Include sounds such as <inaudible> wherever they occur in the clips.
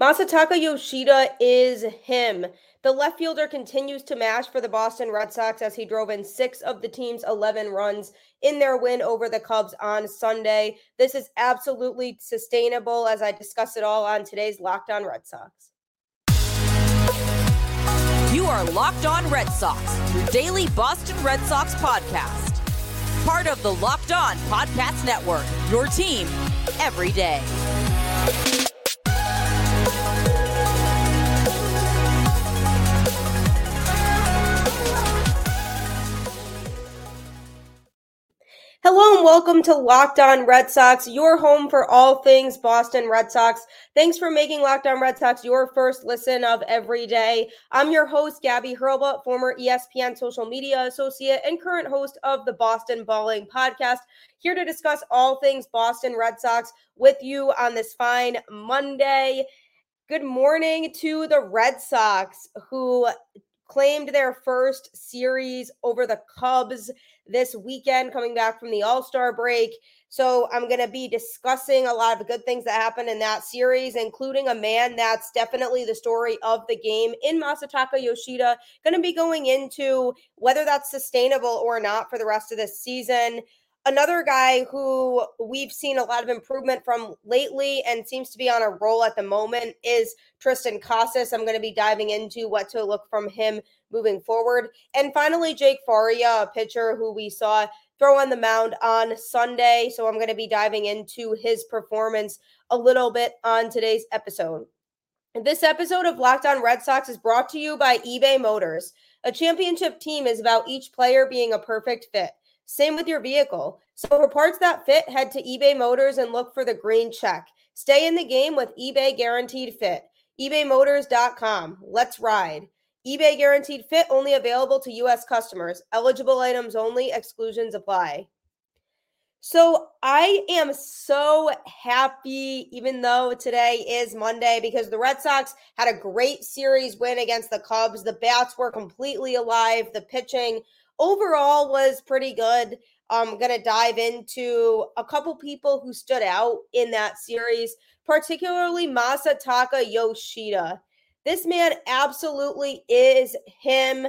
Masataka Yoshida is him. The left fielder continues to mash for the Boston Red Sox as he drove in six of the team's 11 runs in their win over the Cubs on Sunday. This is absolutely sustainable as I discuss it all on today's Locked On Red Sox. You are Locked On Red Sox, your daily Boston Red Sox podcast. Part of the Locked On Podcast Network, your team every day. Hello and welcome to Locked On Red Sox, your home for all things Boston Red Sox. Thanks for making Locked On Red Sox your first listen of every day. I'm your host, Gabby Hurlbut, former ESPN social media associate and current host of the Boston Balling podcast, here to discuss all things Boston Red Sox with you on this fine Monday. Good morning to the Red Sox, who claimed their first series over the Cubs this weekend coming back from the All Star break. So I'm going to be discussing a lot of good things that happened in that series, including a man that's definitely the story of the game in Masataka Yoshida. Going to be going into whether that's sustainable or not for the rest of this season. Another guy who we've seen a lot of improvement from lately and seems to be on a roll at the moment is Triston Casas. I'm going to be diving into what to look from him moving forward. And finally, Jake Faria, a pitcher who we saw throw on the mound on Sunday. So I'm going to be diving into his performance a little bit on today's episode. This episode of Locked On Red Sox is brought to you by eBay Motors. A championship team is about each player being a perfect fit. Same with your vehicle. So for parts that fit, head to eBay Motors and look for the green check. Stay in the game with eBay Guaranteed Fit. ebaymotors.com. Let's ride. eBay Guaranteed Fit only available to U.S. customers. Eligible items only. Exclusions apply. So I am so happy, even though today is Monday, because the Red Sox had a great series win against the Cubs. The bats were completely alive. The pitching overall was pretty good. I'm going to dive into a couple people who stood out in that series, particularly Masataka Yoshida. This man absolutely is him.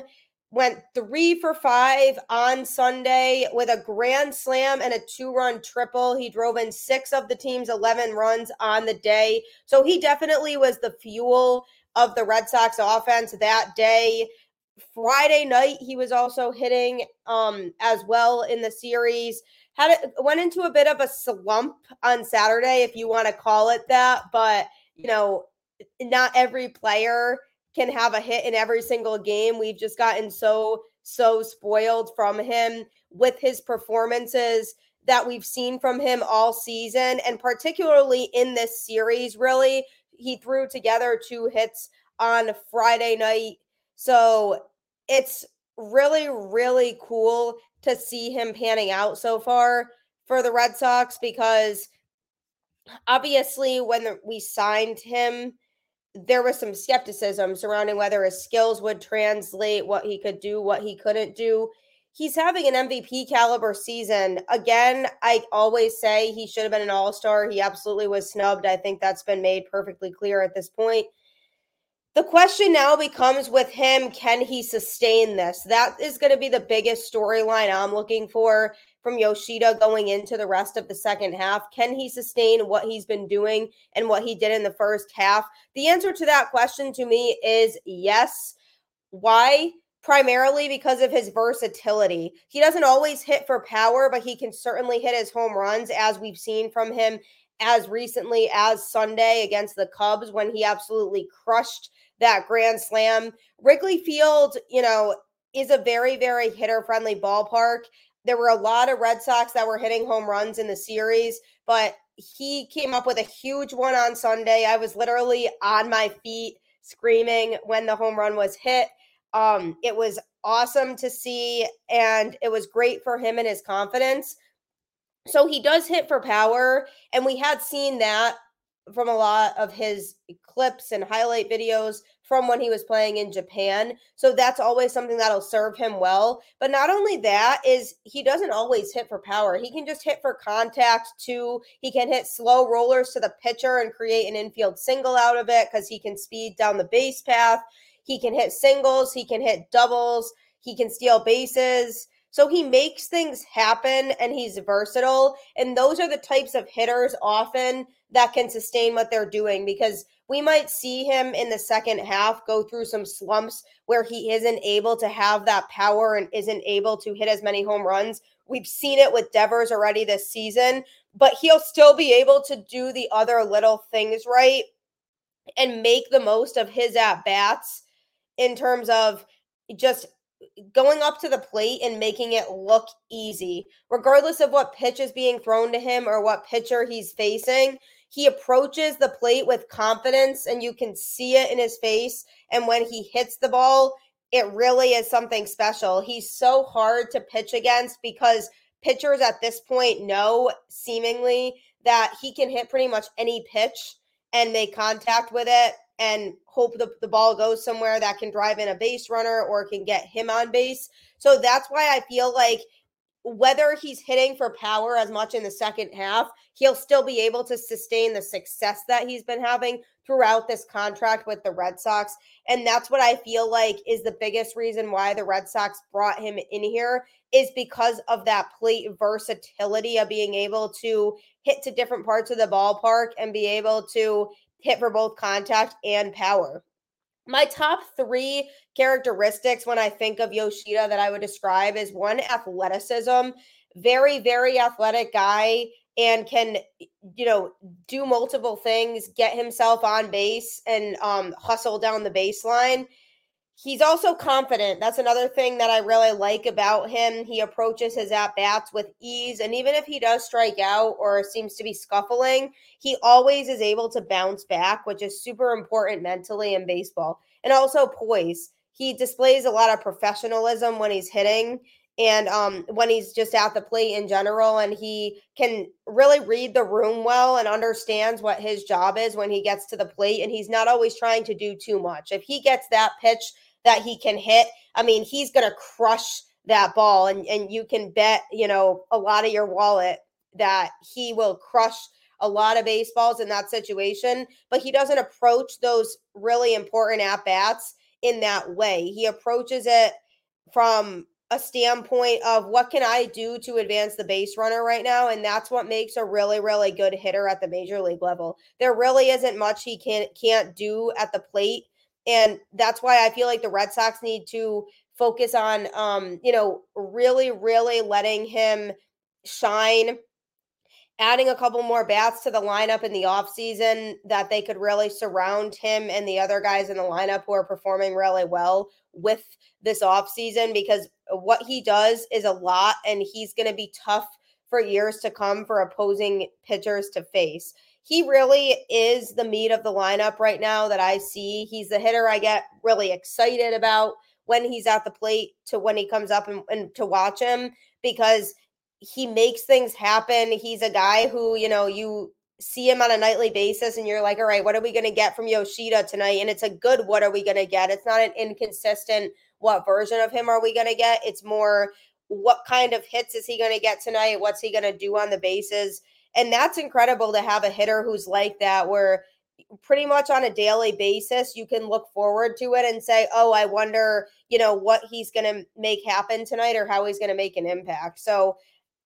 Went three for five on Sunday with a grand slam and a two run triple. He drove in six of the team's 11 runs on the day. So he definitely was the fuel of the Red Sox offense that day. Friday night, he was also hitting um, as well in the series. Had it, went into a bit of a slump on Saturday, if you want to call it that. But you know, not every player can have a hit in every single game. We've just gotten so so spoiled from him with his performances that we've seen from him all season, and particularly in this series. Really, he threw together two hits on Friday night so it's really, really cool to see him panning out so far for the Red Sox because obviously when we signed him, there was some skepticism surrounding whether his skills would translate, what he could do, what he couldn't do. He's having an MVP caliber season. Again, I always say he should have been an all star. He absolutely was snubbed. I think that's been made perfectly clear at this point. The question now becomes with him, can he sustain this? That is going to be the biggest storyline I'm looking for from Yoshida going into the rest of the second half. Can he sustain what he's been doing and what he did in the first half? The answer to that question to me is yes. Why? Primarily because of his versatility. He doesn't always hit for power, but he can certainly hit his home runs, as we've seen from him as recently as Sunday against the Cubs when he absolutely crushed that grand slam. Wrigley Field, you know, is a very, very hitter friendly ballpark. There were a lot of Red Sox that were hitting home runs in the series, but he came up with a huge one on Sunday. I was literally on my feet screaming when the home run was hit. Um, it was awesome to see, and it was great for him and his confidence. So he does hit for power, and we had seen that from a lot of his clips and highlight videos from when he was playing in Japan. So that's always something that'll serve him well. But not only that is he doesn't always hit for power. He can just hit for contact too. He can hit slow rollers to the pitcher and create an infield single out of it cuz he can speed down the base path. He can hit singles, he can hit doubles, he can steal bases. So he makes things happen and he's versatile. And those are the types of hitters often that can sustain what they're doing because we might see him in the second half go through some slumps where he isn't able to have that power and isn't able to hit as many home runs. We've seen it with Devers already this season, but he'll still be able to do the other little things right and make the most of his at bats in terms of just going up to the plate and making it look easy, regardless of what pitch is being thrown to him or what pitcher he's facing. He approaches the plate with confidence, and you can see it in his face. And when he hits the ball, it really is something special. He's so hard to pitch against because pitchers at this point know seemingly that he can hit pretty much any pitch and make contact with it and hope the, the ball goes somewhere that can drive in a base runner or can get him on base. So that's why I feel like whether he's hitting for power as much in the second half, he'll still be able to sustain the success that he's been having throughout this contract with the Red Sox. And that's what I feel like is the biggest reason why the Red Sox brought him in here is because of that plate versatility of being able to hit to different parts of the ballpark and be able to hit for both contact and power. My top three characteristics when I think of Yoshida that I would describe is one, athleticism. Very, very athletic guy and can, you know, do multiple things, get himself on base and um, hustle down the baseline. He's also confident. That's another thing that I really like about him. He approaches his at bats with ease. And even if he does strike out or seems to be scuffling, he always is able to bounce back, which is super important mentally in baseball. And also poise. He displays a lot of professionalism when he's hitting and um, when he's just at the plate in general. And he can really read the room well and understands what his job is when he gets to the plate. And he's not always trying to do too much. If he gets that pitch, that he can hit, I mean, he's going to crush that ball. And, and you can bet, you know, a lot of your wallet that he will crush a lot of baseballs in that situation. But he doesn't approach those really important at bats in that way. He approaches it from a standpoint of what can I do to advance the base runner right now? And that's what makes a really, really good hitter at the major league level. There really isn't much he can can't do at the plate and that's why I feel like the Red Sox need to focus on, um, you know, really, really letting him shine, adding a couple more bats to the lineup in the offseason that they could really surround him and the other guys in the lineup who are performing really well with this offseason because what he does is a lot and he's going to be tough for years to come for opposing pitchers to face he really is the meat of the lineup right now that I see. He's the hitter I get really excited about when he's at the plate to when he comes up and, and to watch him because he makes things happen. He's a guy who, you know, you see him on a nightly basis and you're like, all right, what are we going to get from Yoshida tonight? And it's a good what are we going to get? It's not an inconsistent what version of him are we going to get? It's more what kind of hits is he going to get tonight? What's he going to do on the bases? And that's incredible to have a hitter who's like that, where pretty much on a daily basis you can look forward to it and say, oh, I wonder, you know, what he's going to make happen tonight or how he's going to make an impact. So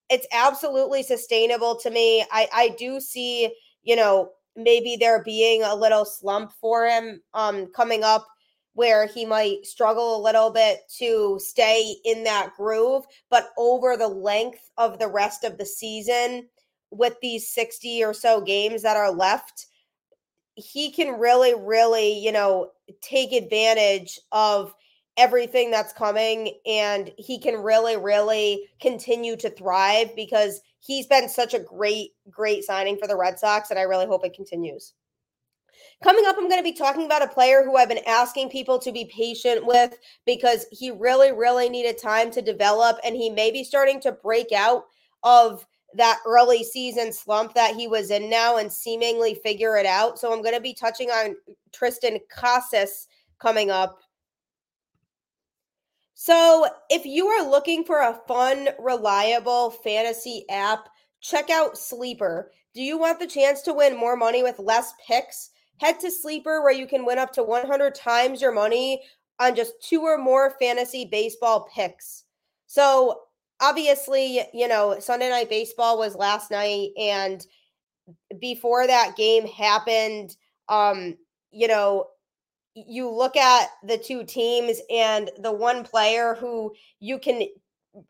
it's absolutely sustainable to me. I, I do see, you know, maybe there being a little slump for him um, coming up where he might struggle a little bit to stay in that groove, but over the length of the rest of the season, with these 60 or so games that are left, he can really, really, you know, take advantage of everything that's coming and he can really, really continue to thrive because he's been such a great, great signing for the Red Sox. And I really hope it continues. Coming up, I'm going to be talking about a player who I've been asking people to be patient with because he really, really needed time to develop and he may be starting to break out of that early season slump that he was in now and seemingly figure it out. So I'm going to be touching on Triston Casas coming up. So if you are looking for a fun, reliable fantasy app, check out Sleeper. Do you want the chance to win more money with less picks? Head to Sleeper where you can win up to 100 times your money on just two or more fantasy baseball picks. So obviously, you know, Sunday night baseball was last night and before that game happened, um, you know, you look at the two teams and the one player who you can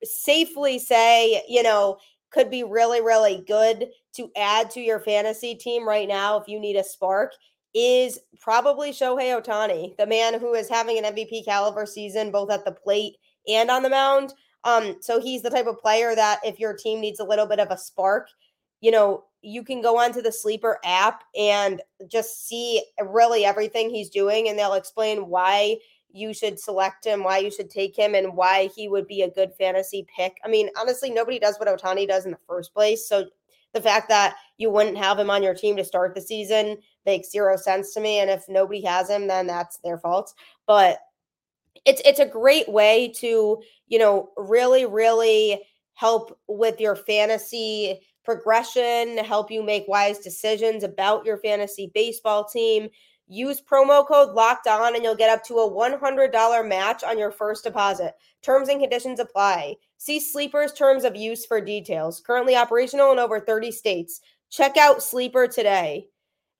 safely say, you know, could be really, really good to add to your fantasy team right now if you need a spark is probably Shohei Ohtani, the man who is having an MVP caliber season both at the plate and on the mound. Um, so he's the type of player that if your team needs a little bit of a spark, you know, you can go onto the sleeper app and just see really everything he's doing, and they'll explain why you should select him, why you should take him, and why he would be a good fantasy pick. I mean, honestly, nobody does what Ohtani does in the first place. So the fact that you wouldn't have him on your team to start the season makes zero sense to me. And if nobody has him, then that's their fault. But it's it's a great way to you know really really help with your fantasy progression to help you make wise decisions about your fantasy baseball team. Use promo code locked on and you'll get up to a $100 match on your first deposit. Terms and conditions apply. See sleepers terms of use for details. Currently operational in over 30 states. Check out sleeper today.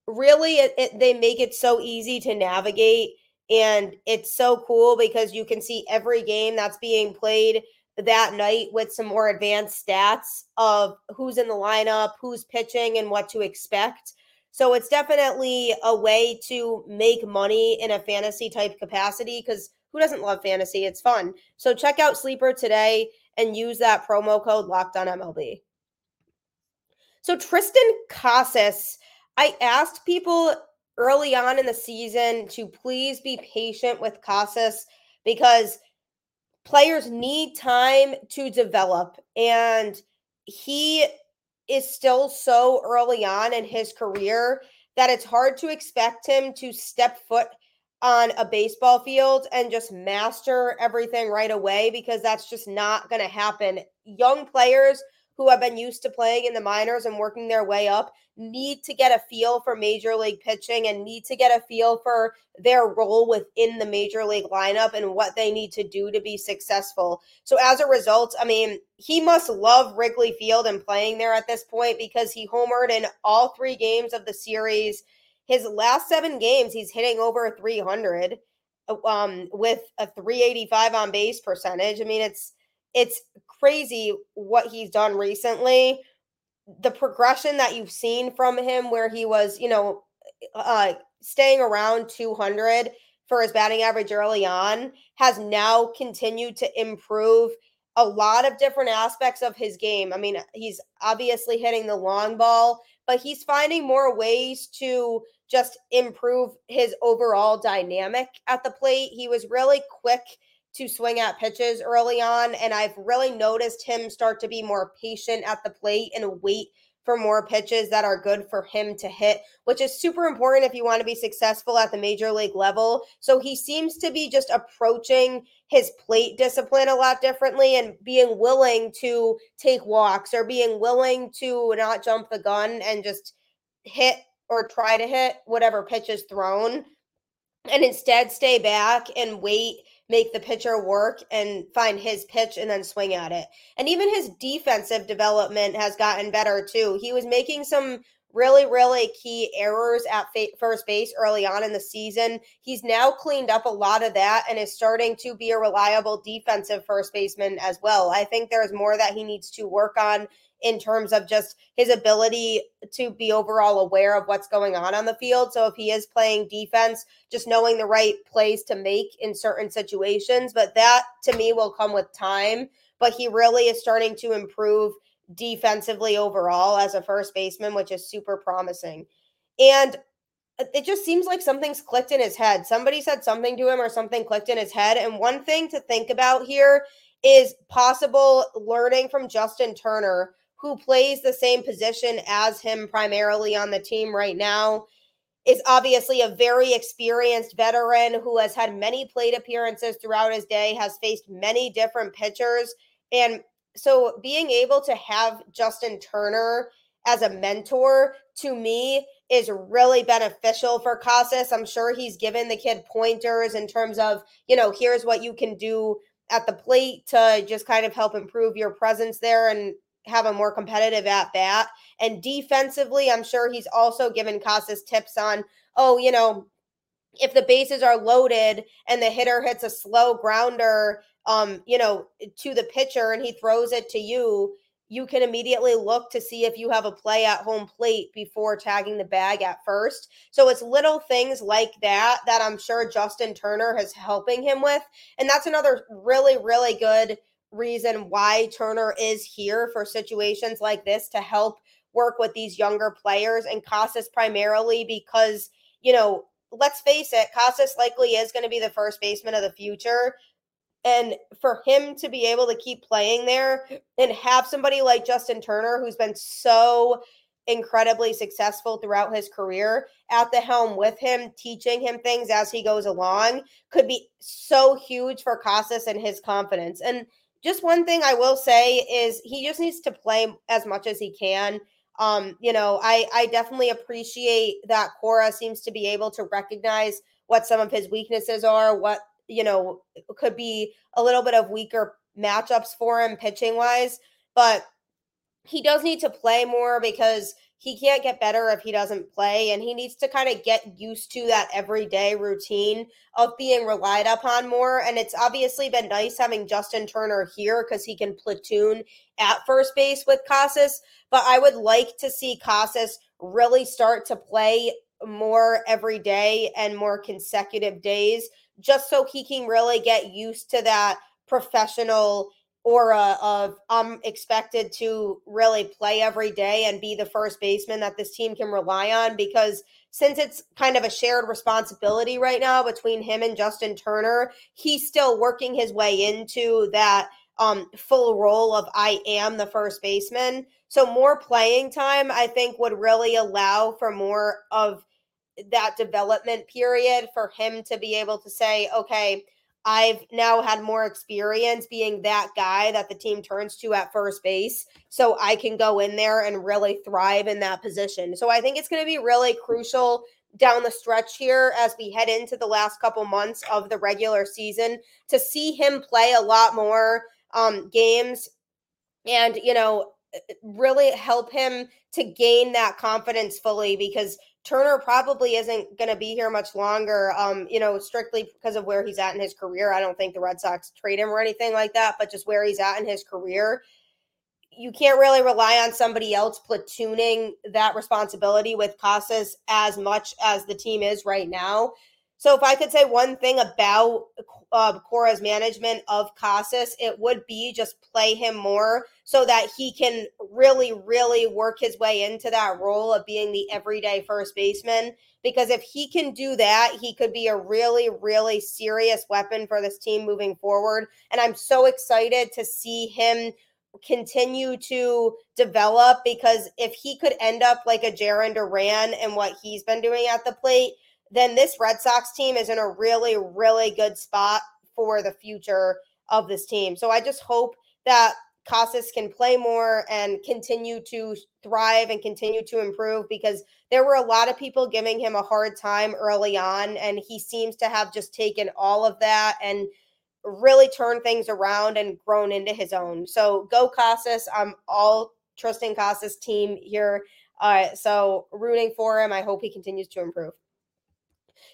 Really it, it, they make it so easy to navigate and it's so cool because you can see every game that's being played that night with some more advanced stats of who's in the lineup, who's pitching, and what to expect. So it's definitely a way to make money in a fantasy type capacity because who doesn't love fantasy? It's fun. So check out Sleeper today and use that promo code locked on MLB. So Triston Casas, I asked people early on in the season to please be patient with Casas because players need time to develop. And he is still so early on in his career that it's hard to expect him to step foot on a baseball field and just master everything right away because that's just not going to happen. Young players who have been used to playing in the minors and working their way up need to get a feel for major league pitching and need to get a feel for their role within the major league lineup and what they need to do to be successful. So as a result, I mean, he must love Wrigley Field and playing there at this point because he homered in all 3 games of the series. His last 7 games, he's hitting over 300 um with a 385 on base percentage. I mean, it's it's crazy what he's done recently. The progression that you've seen from him, where he was, you know, uh, staying around 200 for his batting average early on, has now continued to improve a lot of different aspects of his game. I mean, he's obviously hitting the long ball, but he's finding more ways to just improve his overall dynamic at the plate. He was really quick to swing at pitches early on. And I've really noticed him start to be more patient at the plate and wait for more pitches that are good for him to hit, which is super important if you want to be successful at the major league level. So he seems to be just approaching his plate discipline a lot differently and being willing to take walks or being willing to not jump the gun and just hit or try to hit whatever pitch is thrown and instead stay back and wait make the pitcher work and find his pitch and then swing at it. And even his defensive development has gotten better too. He was making some really, really key errors at first base early on in the season. He's now cleaned up a lot of that and is starting to be a reliable defensive first baseman as well. I think there's more that he needs to work on in terms of just his ability to be overall aware of what's going on on the field. So if he is playing defense, just knowing the right plays to make in certain situations, but that to me will come with time. But he really is starting to improve defensively overall as a first baseman, which is super promising. And it just seems like something's clicked in his head. Somebody said something to him or something clicked in his head. And one thing to think about here is possible learning from Justin Turner who plays the same position as him primarily on the team right now, is obviously a very experienced veteran who has had many plate appearances throughout his day, has faced many different pitchers. And so being able to have Justin Turner as a mentor to me is really beneficial for Casas. I'm sure he's given the kid pointers in terms of, you know, here's what you can do at the plate to just kind of help improve your presence there and have a more competitive at bat. And defensively, I'm sure he's also given Casas tips on, oh, you know, if the bases are loaded and the hitter hits a slow grounder, um, you know, to the pitcher and he throws it to you, you can immediately look to see if you have a play at home plate before tagging the bag at first. So it's little things like that that I'm sure Justin Turner is helping him with. And that's another really, really good reason why Turner is here for situations like this to help work with these younger players and Casas primarily because, you know, let's face it, Casas likely is going to be the first baseman of the future. And for him to be able to keep playing there and have somebody like Justin Turner, who's been so incredibly successful throughout his career at the helm with him, teaching him things as he goes along, could be so huge for Casas and his confidence. And just one thing I will say is he just needs to play as much as he can. Um, you know, I I definitely appreciate that Cora seems to be able to recognize what some of his weaknesses are, what you know, could be a little bit of weaker matchups for him pitching wise, but he does need to play more because he can't get better if he doesn't play and he needs to kind of get used to that everyday routine of being relied upon more and it's obviously been nice having Justin Turner here cuz he can platoon at first base with Casas but I would like to see Casas really start to play more every day and more consecutive days just so he can really get used to that professional aura of I'm expected to really play every day and be the first baseman that this team can rely on because since it's kind of a shared responsibility right now between him and Justin Turner, he's still working his way into that um, full role of I am the first baseman. So more playing time, I think, would really allow for more of that development period for him to be able to say, okay, I've now had more experience being that guy that the team turns to at first base. So I can go in there and really thrive in that position. So I think it's going to be really crucial down the stretch here as we head into the last couple months of the regular season to see him play a lot more um, games and, you know, really help him to gain that confidence fully because Turner probably isn't going to be here much longer. Um, you know, strictly because of where he's at in his career. I don't think the Red Sox trade him or anything like that, but just where he's at in his career. You can't really rely on somebody else platooning that responsibility with Casas as much as the team is right now. So, if I could say one thing about uh, Cora's management of Casas, it would be just play him more so that he can really, really work his way into that role of being the everyday first baseman. Because if he can do that, he could be a really, really serious weapon for this team moving forward. And I'm so excited to see him continue to develop because if he could end up like a Jarren Duran and what he's been doing at the plate, then this Red Sox team is in a really, really good spot for the future of this team. So I just hope that Casas can play more and continue to thrive and continue to improve because there were a lot of people giving him a hard time early on. And he seems to have just taken all of that and really turned things around and grown into his own. So go Casas. I'm all trusting Casas team here. Uh, so rooting for him. I hope he continues to improve.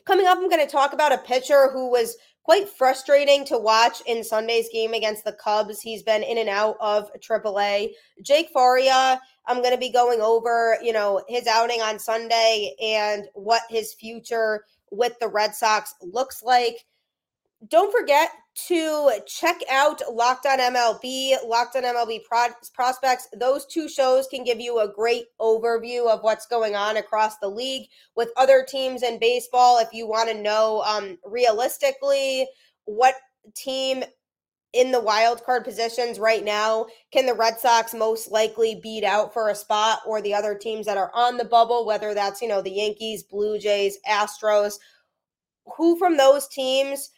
Coming up, I'm going to talk about a pitcher who was quite frustrating to watch in Sunday's game against the Cubs. He's been in and out of AAA. Jake Faria, I'm going to be going over, you know, his outing on Sunday and what his future with the Red Sox looks like. Don't forget to check out Locked on MLB, Locked on MLB Pro- Prospects. Those two shows can give you a great overview of what's going on across the league with other teams in baseball. If you want to know um, realistically what team in the wild card positions right now, can the Red Sox most likely beat out for a spot or the other teams that are on the bubble, whether that's, you know, the Yankees, Blue Jays, Astros? Who from those teams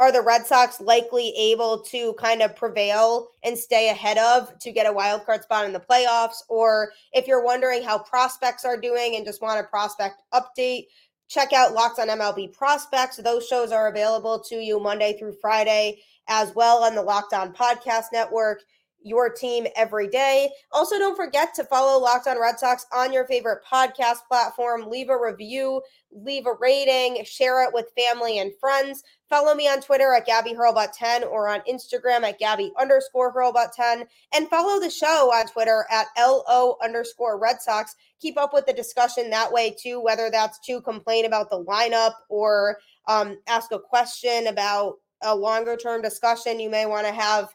are the Red Sox likely able to kind of prevail and stay ahead of to get a wild card spot in the playoffs? Or if you're wondering how prospects are doing and just want a prospect update, check out Locked on MLB Prospects. Those shows are available to you Monday through Friday as well on the Locked On Podcast Network, your team every day. Also, don't forget to follow Locked On Red Sox on your favorite podcast platform. Leave a review, leave a rating, share it with family and friends. Follow me on Twitter at Gabby Hurlbut10 or on Instagram at Gabby underscore Hurlbut10. And follow the show on Twitter at LO underscore Red Sox. Keep up with the discussion that way too, whether that's to complain about the lineup or um, ask a question about a longer term discussion you may want to have.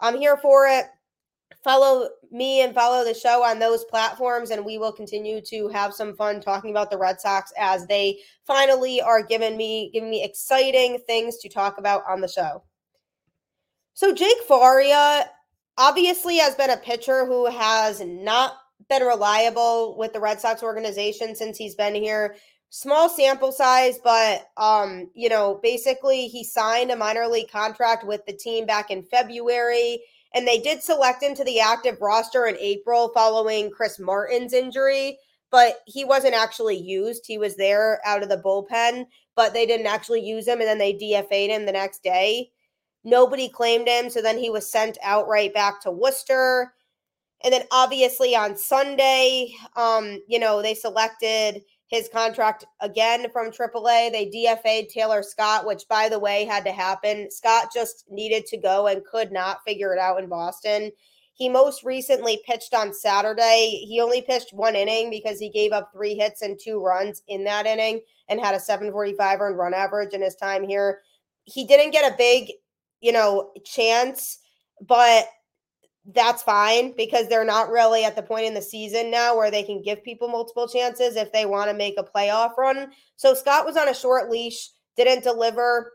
I'm here for it. Follow me and follow the show on those platforms, and we will continue to have some fun talking about the Red Sox as they finally are giving me giving me exciting things to talk about on the show. So Jake Faria obviously has been a pitcher who has not been reliable with the Red Sox organization since he's been here small sample size, but um, you know, basically he signed a minor league contract with the team back in February, and they did select him to the active roster in April following Chris Martin's injury, but he wasn't actually used. He was there out of the bullpen, but they didn't actually use him, and then they DFA'd him the next day. Nobody claimed him, so then he was sent outright back to Worcester. And then obviously on Sunday, um, you know, they selected his contract again from AAA. They DFA'd Tayler Scott, which, by the way, had to happen. Scott just needed to go and could not figure it out in Boston. He most recently pitched on Saturday. He only pitched one inning because he gave up three hits and two runs in that inning and had a 745 earned run average in his time here. He didn't get a big, you know, chance, but that's fine because they're not really at the point in the season now where they can give people multiple chances if they want to make a playoff run. So Scott was on a short leash, didn't deliver.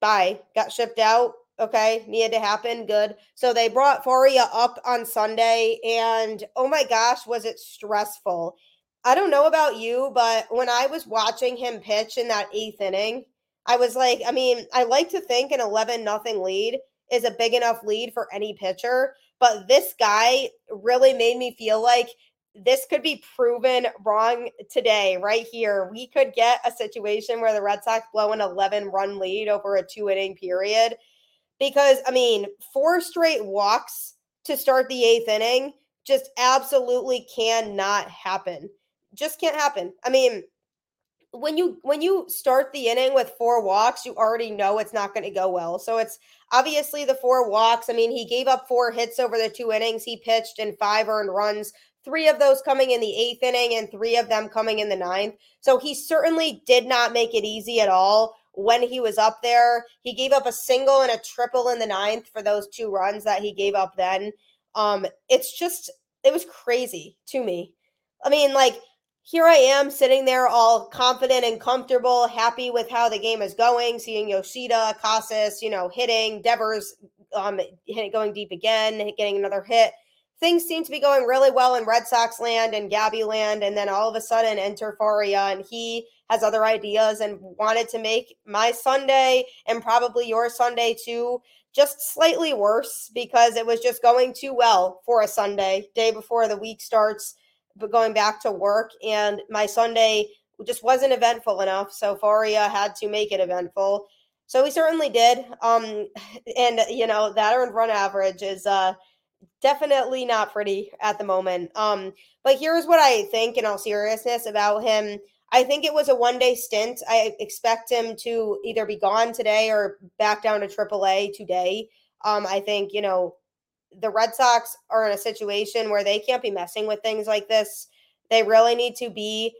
Bye. Got shipped out. Okay. Needed to happen. Good. So they brought Faria up on Sunday, and oh my gosh, was it stressful. I don't know about you, but when I was watching him pitch in that eighth inning, I was like, I mean, I like to think an 11 nothing lead is a big enough lead for any pitcher. But this guy really made me feel like this could be proven wrong today, right here. We could get a situation where the Red Sox blow an 11 run lead over a two inning period. Because, I mean, four straight walks to start the eighth inning just absolutely cannot happen. Just can't happen. I mean, when you when you start the inning with four walks, you already know it's not going to go well. So it's obviously the four walks. I mean, he gave up four hits over the two innings he pitched and five earned runs, three of those coming in the eighth inning and three of them coming in the ninth. So he certainly did not make it easy at all when he was up there. He gave up a single and a triple in the ninth for those two runs that he gave up then. Um, it's just it was crazy to me. I mean, like here I am sitting there all confident and comfortable, happy with how the game is going, seeing Yoshida, Casas, you know, hitting, Devers um, going deep again, getting another hit. Things seem to be going really well in Red Sox land and Gabby land. And then all of a sudden enter Faria and he has other ideas and wanted to make my Sunday and probably your Sunday too just slightly worse because it was just going too well for a Sunday, day before the week starts but going back to work and my Sunday just wasn't eventful enough. So Faria had to make it eventful. So he certainly did. Um, <laughs> and you know, that earned run average is uh definitely not pretty at the moment. Um, but here's what I think in all seriousness about him. I think it was a one day stint. I expect him to either be gone today or back down to AAA today. Um, I think, you know, the Red Sox are in a situation where they can't be messing with things like this. They really need to be,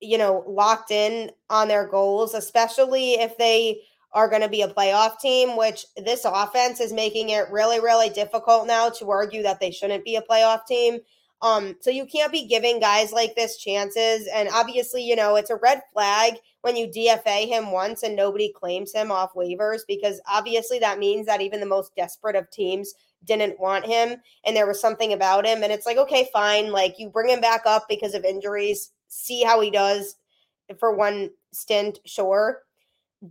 you know, locked in on their goals, especially if they are going to be a playoff team, which this offense is making it really, really difficult now to argue that they shouldn't be a playoff team. Um, so you can't be giving guys like this chances. And obviously, you know, it's a red flag when you DFA him once and nobody claims him off waivers because obviously that means that even the most desperate of teams didn't want him and there was something about him and it's like okay fine like you bring him back up because of injuries see how he does for one stint sure.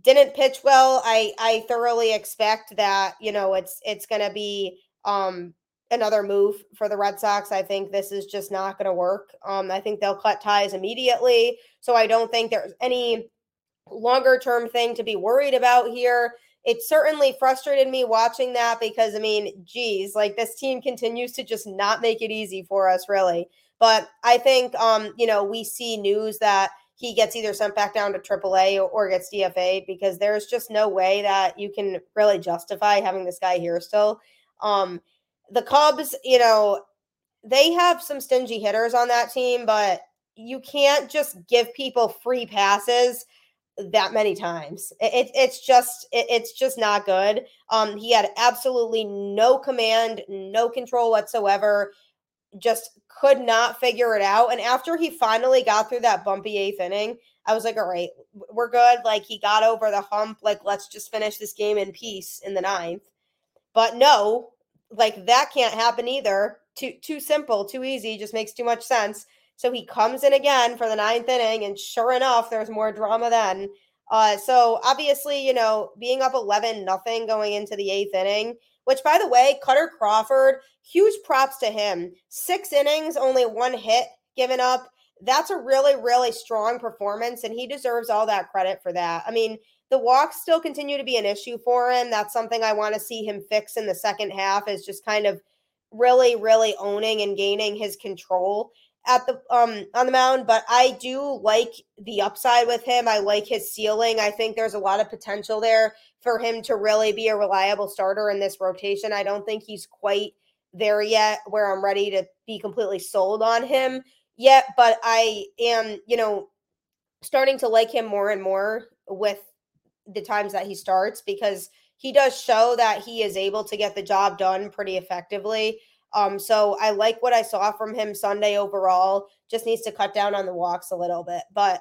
Didn't pitch well. I i thoroughly expect that you know it's it's going to be um another move for the red sox. I think this is just not going to work. Um i think they'll cut ties immediately so i don't think there's any longer term thing to be worried about here it certainly frustrated me watching that because I mean, geez, like this team continues to just not make it easy for us, really. But I think, um, you know, we see news that he gets either sent back down to AAA or, or gets DFA because there's just no way that you can really justify having this guy here still. Um, the Cubs, you know, they have some stingy hitters on that team, but you can't just give people free passes that many times. It, it's just it, it's just not good. Um, he had absolutely no command, no control whatsoever. Just could not figure it out. And after he finally got through that bumpy eighth inning, I was like, all right, we're good. Like he got over the hump. Like let's just finish this game in peace in the ninth. But no, like that can't happen either. Too too simple, too easy. Just makes too much sense. So he comes in again for the ninth inning, and sure enough, there's more drama then. Uh, so obviously, you know, being up 11 nothing going into the eighth inning, which by the way, Kutter Crawford, huge props to him. Six innings, only one hit given up. That's a really, really strong performance, and he deserves all that credit for that. I mean, the walks still continue to be an issue for him. That's something I want to see him fix in the second half, is just kind of really, really owning and gaining his control at the um on the mound, but I do like the upside with him. I like his ceiling. I think there's a lot of potential there for him to really be a reliable starter in this rotation. I don't think he's quite there yet where I'm ready to be completely sold on him yet, but I am, you know, starting to like him more and more with the times that he starts because he does show that he is able to get the job done pretty effectively. Um, so I like what I saw from him Sunday overall. Just needs to cut down on the walks a little bit. But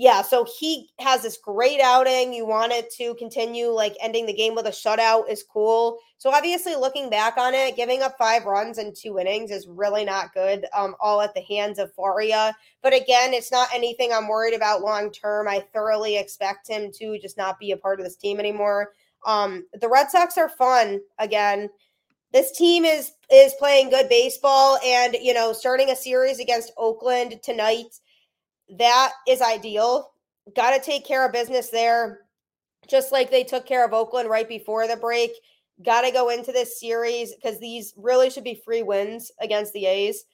yeah, so he has this great outing. You wanted to continue like ending the game with a shutout is cool. So obviously looking back on it, giving up five runs in two innings is really not good. Um, all at the hands of Faria. But again, it's not anything I'm worried about long term. I thoroughly expect him to just not be a part of this team anymore. Um, the Red Sox are fun again this team is is playing good baseball and you know starting a series against oakland tonight that is ideal. Got to take care of business there just like they took care of oakland right before the break. Got to go into this series because these really should be free wins against the a's.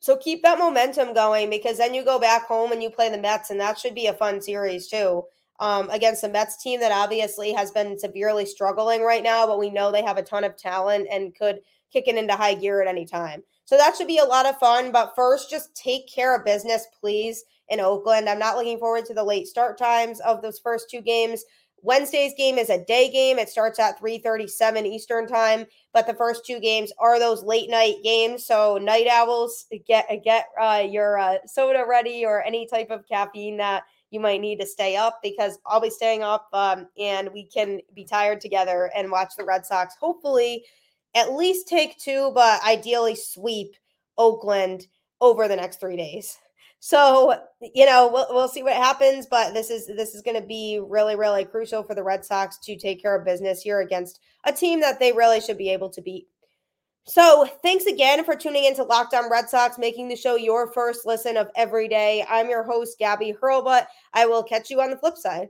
So keep that momentum going because then you go back home and you play the mets and that should be a fun series too um, against the Mets team that obviously has been severely struggling right now, but we know they have a ton of talent and could kick it into high gear at any time. So that should be a lot of fun. But first, just take care of business, please, in Oakland. I'm not looking forward to the late start times of those first two games. Wednesday's game is a day game. It starts at 3:37 Eastern time, but the first two games are those late night games. So night owls, get get uh, your uh, soda ready or any type of caffeine that you might need to stay up because I'll be staying up um, and we can be tired together and watch the Red Sox hopefully at least take two, but ideally sweep Oakland over the next three days. So you know we'll we'll see what happens, but this is this is going to be really really crucial for the Red Sox to take care of business here against a team that they really should be able to beat. So, thanks again for tuning into Locked On Red Sox, making the show your first listen of every day. I'm your host, Gabby Hurlbut. I will catch you on the flip side.